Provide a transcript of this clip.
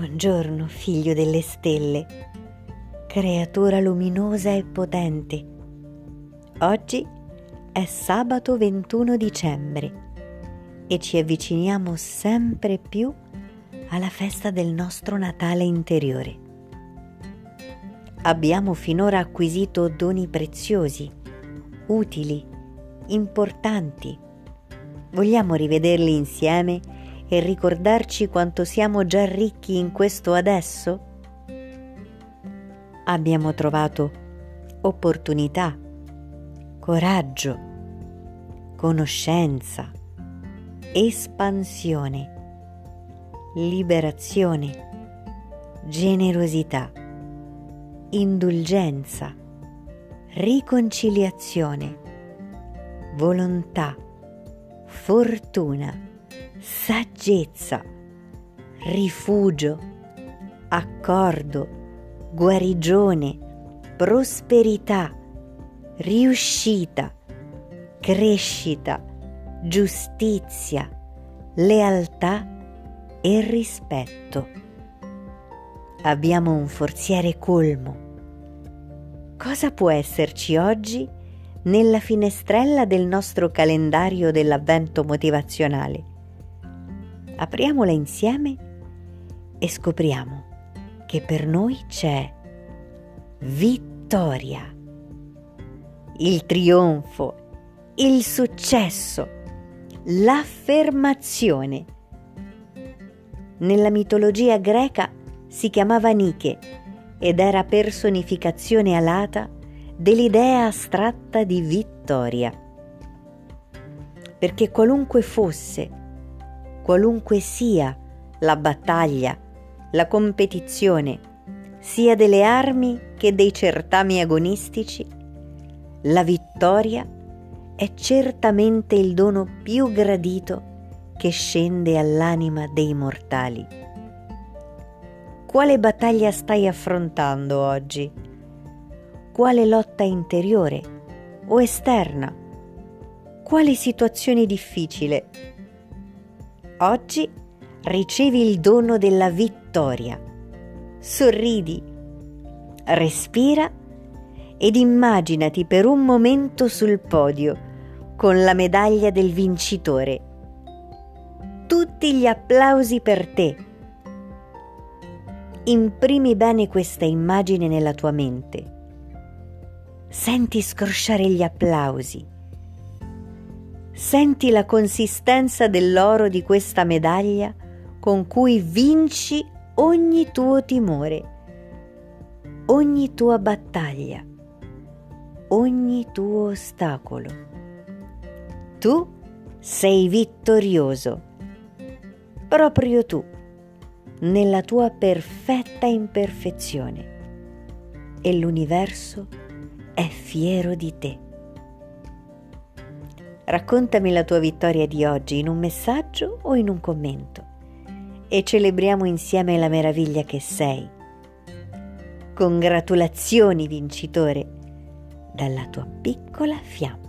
Buongiorno, figlio delle stelle, creatura luminosa e potente. Oggi è sabato 21 dicembre e ci avviciniamo sempre più alla festa del nostro Natale interiore. Abbiamo finora acquisito doni preziosi, utili, importanti. Vogliamo rivederli insieme e ricordarci quanto siamo già ricchi in questo adesso? Abbiamo trovato opportunità, coraggio, conoscenza, espansione, liberazione, generosità, indulgenza, riconciliazione, volontà, fortuna saggezza, rifugio, accordo, guarigione, prosperità, riuscita, crescita, giustizia, lealtà e rispetto. Abbiamo un forziere colmo. Cosa può esserci oggi nella finestrella del nostro calendario dell'avvento motivazionale? Apriamola insieme e scopriamo che per noi c'è vittoria, il trionfo, il successo, l'affermazione. Nella mitologia greca si chiamava Nike ed era personificazione alata dell'idea astratta di vittoria. Perché qualunque fosse qualunque sia la battaglia, la competizione, sia delle armi che dei certami agonistici, la vittoria è certamente il dono più gradito che scende all'anima dei mortali. Quale battaglia stai affrontando oggi? Quale lotta interiore o esterna? Quale situazione difficile Oggi ricevi il dono della vittoria. Sorridi, respira ed immaginati per un momento sul podio con la medaglia del vincitore. Tutti gli applausi per te. Imprimi bene questa immagine nella tua mente. Senti scrosciare gli applausi Senti la consistenza dell'oro di questa medaglia con cui vinci ogni tuo timore, ogni tua battaglia, ogni tuo ostacolo. Tu sei vittorioso, proprio tu, nella tua perfetta imperfezione e l'universo è fiero di te. Raccontami la tua vittoria di oggi in un messaggio o in un commento e celebriamo insieme la meraviglia che sei. Congratulazioni vincitore dalla tua piccola fiamma.